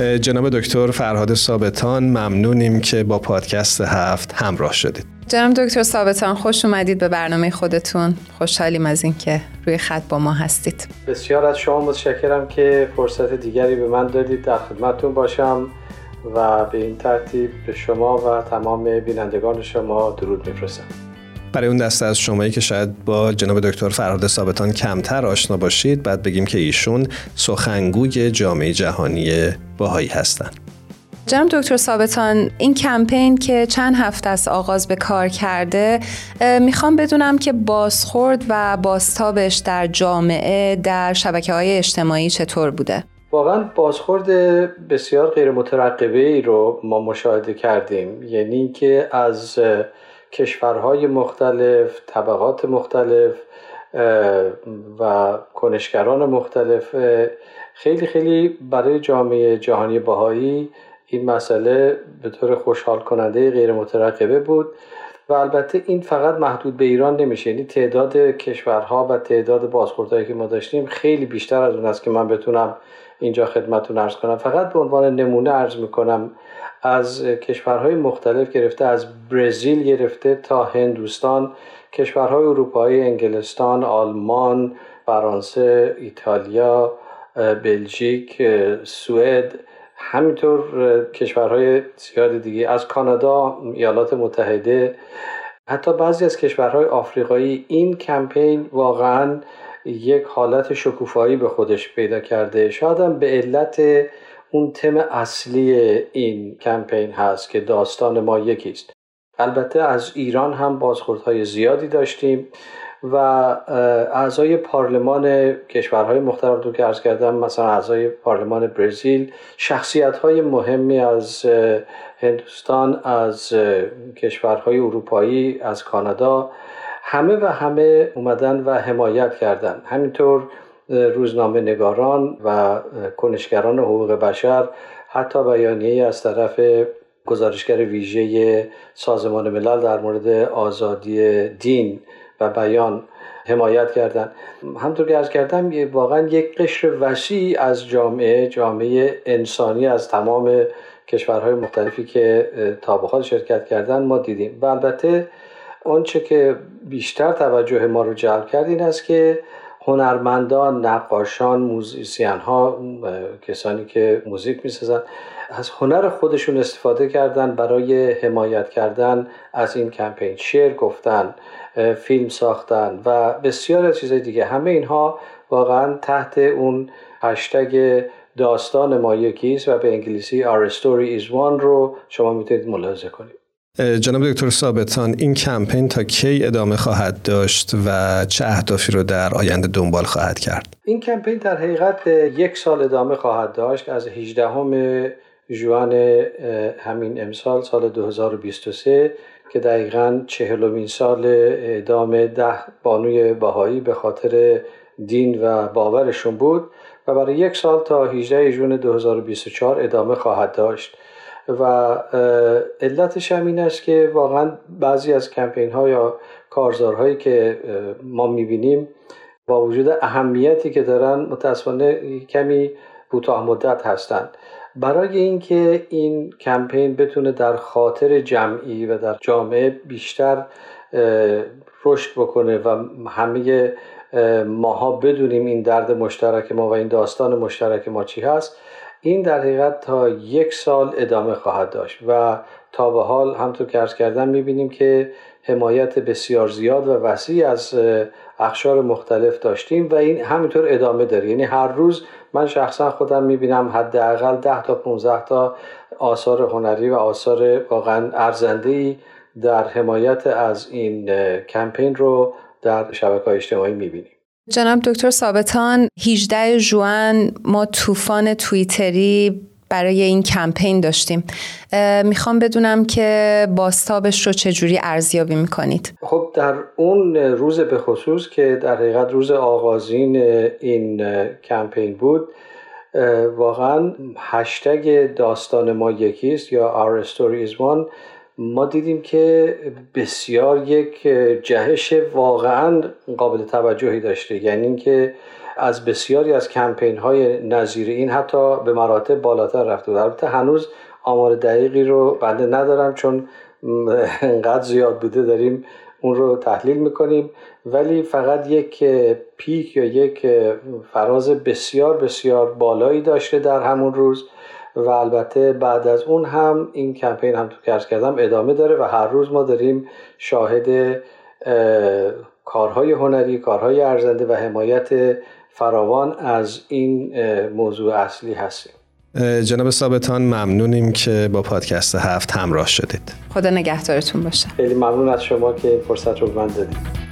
جناب دکتر فرهاد ثابتان ممنونیم که با پادکست هفت همراه شدید. جناب دکتر ثابتان خوش اومدید به برنامه خودتون. خوشحالیم از اینکه روی خط با ما هستید. بسیار از شما متشکرم که فرصت دیگری به من دادید. در خدمتتون باشم و به این ترتیب به شما و تمام بینندگان شما درود میفرستم. برای اون دسته از شمایی که شاید با جناب دکتر فرهاد ثابتان کمتر آشنا باشید بعد بگیم که ایشون سخنگوی جامعه جهانی باهایی هستند جناب دکتر ثابتان این کمپین که چند هفته از آغاز به کار کرده می‌خوام بدونم که بازخورد و بازتابش در جامعه در شبکه های اجتماعی چطور بوده؟ واقعا بازخورد بسیار غیر مترقبه ای رو ما مشاهده کردیم یعنی که از کشورهای مختلف طبقات مختلف و کنشگران مختلف. خیلی خیلی برای جامعه جهانی باهایی این مسئله به طور خوشحال کننده غیر مترقبه بود. و البته این فقط محدود به ایران نمیشه. یعنی تعداد کشورها و تعداد بازخوردهایی که ما داشتیم خیلی بیشتر از اون است که من بتونم اینجا خدمتتون ارز کنم. فقط به عنوان نمونه ارز می‌کنم از کشورهای مختلف گرفته از برزیل گرفته تا هندوستان کشورهای اروپایی انگلستان آلمان فرانسه ایتالیا بلژیک سوئد همینطور کشورهای زیاد دیگه از کانادا ایالات متحده حتی بعضی از کشورهای آفریقایی این کمپین واقعا یک حالت شکوفایی به خودش پیدا کرده. شاید هم به علت اون تم اصلی این کمپین هست که داستان ما یکیست. البته از ایران هم بازخوردهای زیادی داشتیم. و اعضای پارلمان کشورهای مختلف رو که ارز کردم مثلا اعضای پارلمان برزیل شخصیت های مهمی از هندوستان از کشورهای اروپایی از کانادا همه و همه اومدن و حمایت کردن. همینطور روزنامه نگاران و کنشگران حقوق بشر حتی بیانیه از طرف گزارشگر ویژه سازمان ملل در مورد آزادی دین. و بیان حمایت کردن. همطور که ارز کردم واقعا یک قشر وسیع از جامعه جامعه انسانی از تمام کشورهای مختلفی که تا شرکت کردن ما دیدیم. و البته آنچه که بیشتر توجه ما رو جلب کرد این است که هنرمندان نقاشان موزیسین ها کسانی که موزیک می‌سازن از هنر خودشون استفاده کردن برای حمایت کردن از این کمپین. شعر گفتن فیلم ساختن و بسیار از چیزهای دیگه. همه اینها واقعا تحت اون هشتگ داستان ما یکیست و به انگلیسی Our Story is One رو شما می‌تونید ملاحظه کنید. جناب دکتر ثابتان این کمپین تا کی ادامه خواهد داشت و چه اهدافی رو در آینده دنبال خواهد کرد؟ این کمپین در حقیقت یک سال ادامه خواهد داشت. از 18 جوان همین امسال سال 2023 که دقیقا چهلمین سال اعدام ده بانوی باهایی به خاطر دین و باورشون بود و برای یک سال تا 18 جون 2024 ادامه خواهد داشت. و علتش هم این است که واقعا بعضی از کمپین ها یا کارزارهایی که ما می‌بینیم با وجود اهمیتی که دارن متاسفانه کمی کوتاه مدت هستند برای اینکه این کمپین بتونه در خاطر جمعی و در جامعه بیشتر رشد بکنه و همه ماها بدونیم این درد مشترک ما و این داستان مشترک ما چی هست این در حقیقت تا یک سال ادامه خواهد داشت و تا به حال همطور که ارز کردم می‌بینیم که حمایت بسیار زیاد و وسیع از اخشار مختلف داشتیم و این همینطور ادامه داره. یعنی هر روز من شخصا خودم می‌بینم حداقل 10 تا 15 تا آثار هنری و آثار واقعا ارزنده در حمایت از این کمپین رو در شبکه های اجتماعی می‌بینیم. جناب دکتر ثابتان 18 جوان ما طوفان توییتری برای این کمپین داشتیم. می‌خوام بدونم که باستابش رو چجوری ارزیابی می‌کنید؟ خب در اون روز به خصوص که در حقیقت روز آغازین این کمپین بود واقعا هشتگ داستان ما یکیست یا Our Story is One. ما دیدیم که بسیار یک جهش واقعا قابل توجهی داشته. یعنی اینکه از بسیاری از کمپین های نظیر این حتی به مراتب بالاتر رفته البته هنوز آمار دقیقی رو بنده ندارم چون انقدر زیاد بوده داریم اون رو تحلیل می‌کنیم. ولی فقط یک پیک یا یک فراز بسیار بسیار بالایی داشته در همون روز. و البته بعد از اون هم این کمپین هم تو کرس کردم ادامه داره و هر روز ما داریم شاهد کارهای هنری کارهای ارزنده و حمایت فراوان از این موضوع اصلی هستیم. جناب ثابتان ممنونیم که با پادکست هفت همراه شدید. خدا نگهدارتون باشه. خیلی ممنون از شما که این فرصت رو من دادید.